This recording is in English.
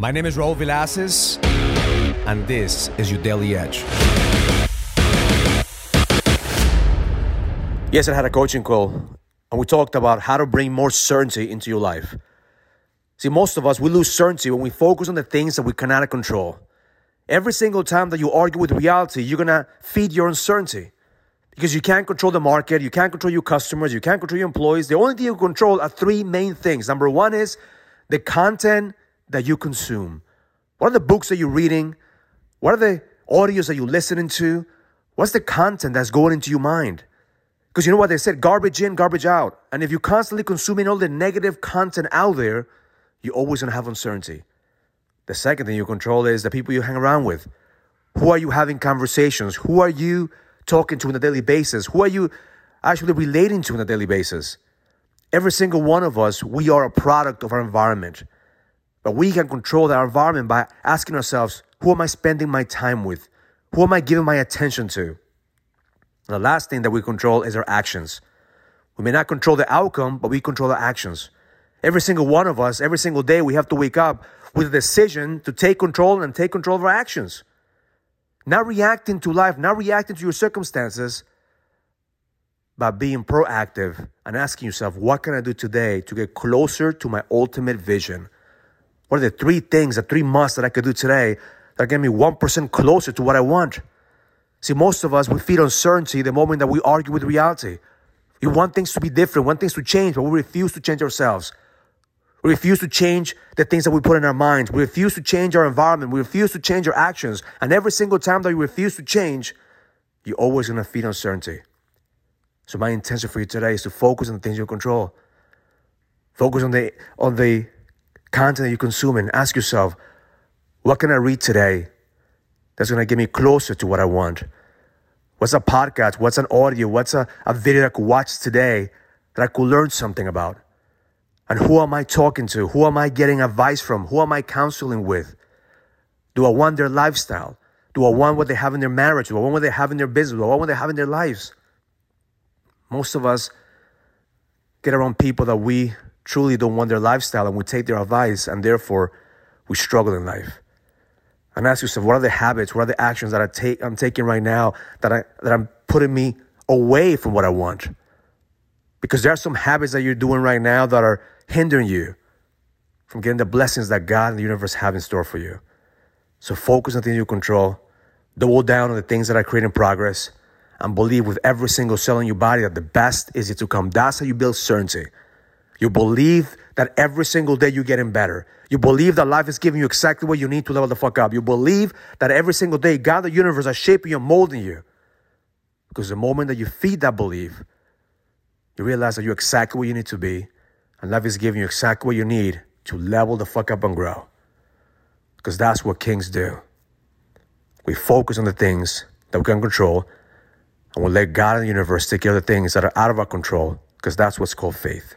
My name is Raul Villacis, and this is your Daily Edge. Yes, I had a coaching call, and we talked about how to bring more certainty into your life. See, most of us, we lose certainty when we focus on the things that we cannot control. Every single time that you argue with reality, you're gonna feed your uncertainty because you can't control the market, you can't control your customers, you can't control your employees. The only thing you control are three main things. Number one is the content that you consume. What are the books that you're reading? What are the audios that you're listening to? What's the content that's going into your mind? Because you know what they said garbage in, garbage out. And if you're constantly consuming all the negative content out there, you're always going to have uncertainty. The second thing you control is the people you hang around with. Who are you having conversations? Who are you talking to on a daily basis? Who are you actually relating to on a daily basis? Every single one of us, we are a product of our environment. But we can control our environment by asking ourselves, who am I spending my time with? Who am I giving my attention to? And the last thing that we control is our actions. We may not control the outcome, but we control our actions. Every single one of us, every single day, we have to wake up with a decision to take control and take control of our actions. Not reacting to life, not reacting to your circumstances, but being proactive and asking yourself, what can I do today to get closer to my ultimate vision? What are the three things, the three musts that I could do today that get me 1% closer to what I want? See, most of us, we feed uncertainty the moment that we argue with reality. We want things to be different, want things to change, but we refuse to change ourselves. We refuse to change the things that we put in our minds. We refuse to change our environment. We refuse to change our actions. And every single time that you refuse to change, you're always going to feed uncertainty. So my intention for you today is to focus on the things you control. Focus on the on the content you're consuming. Ask yourself, what can I read today that's going to get me closer to what I want? What's a podcast? What's an audio? What's a, a video I could watch today that I could learn something about? And who am I talking to? Who am I getting advice from? Who am I counseling with? Do I want their lifestyle? Do I want what they have in their marriage? Do I want what they have in their business? Do I want what they have in their lives? Most of us get around people that we truly don't want their lifestyle and we take their advice and therefore we struggle in life. And ask yourself, what are the habits, what are the actions that I take, I'm taking right now that, I, that I'm putting me away from what I want? Because there are some habits that you're doing right now that are hindering you from getting the blessings that God and the universe have in store for you. So focus on things you control, double down on the things that are creating progress, and believe with every single cell in your body that the best is yet to come. That's how you build certainty. You believe that every single day you're getting better. You believe that life is giving you exactly what you need to level the fuck up. You believe that every single day God, the universe, are shaping you and molding you. Because the moment that you feed that belief, you realize that you're exactly where you need to be, and life is giving you exactly what you need to level the fuck up and grow. Because that's what kings do. We focus on the things that we can control, and we let God and the universe take care of the things that are out of our control, because that's what's called faith.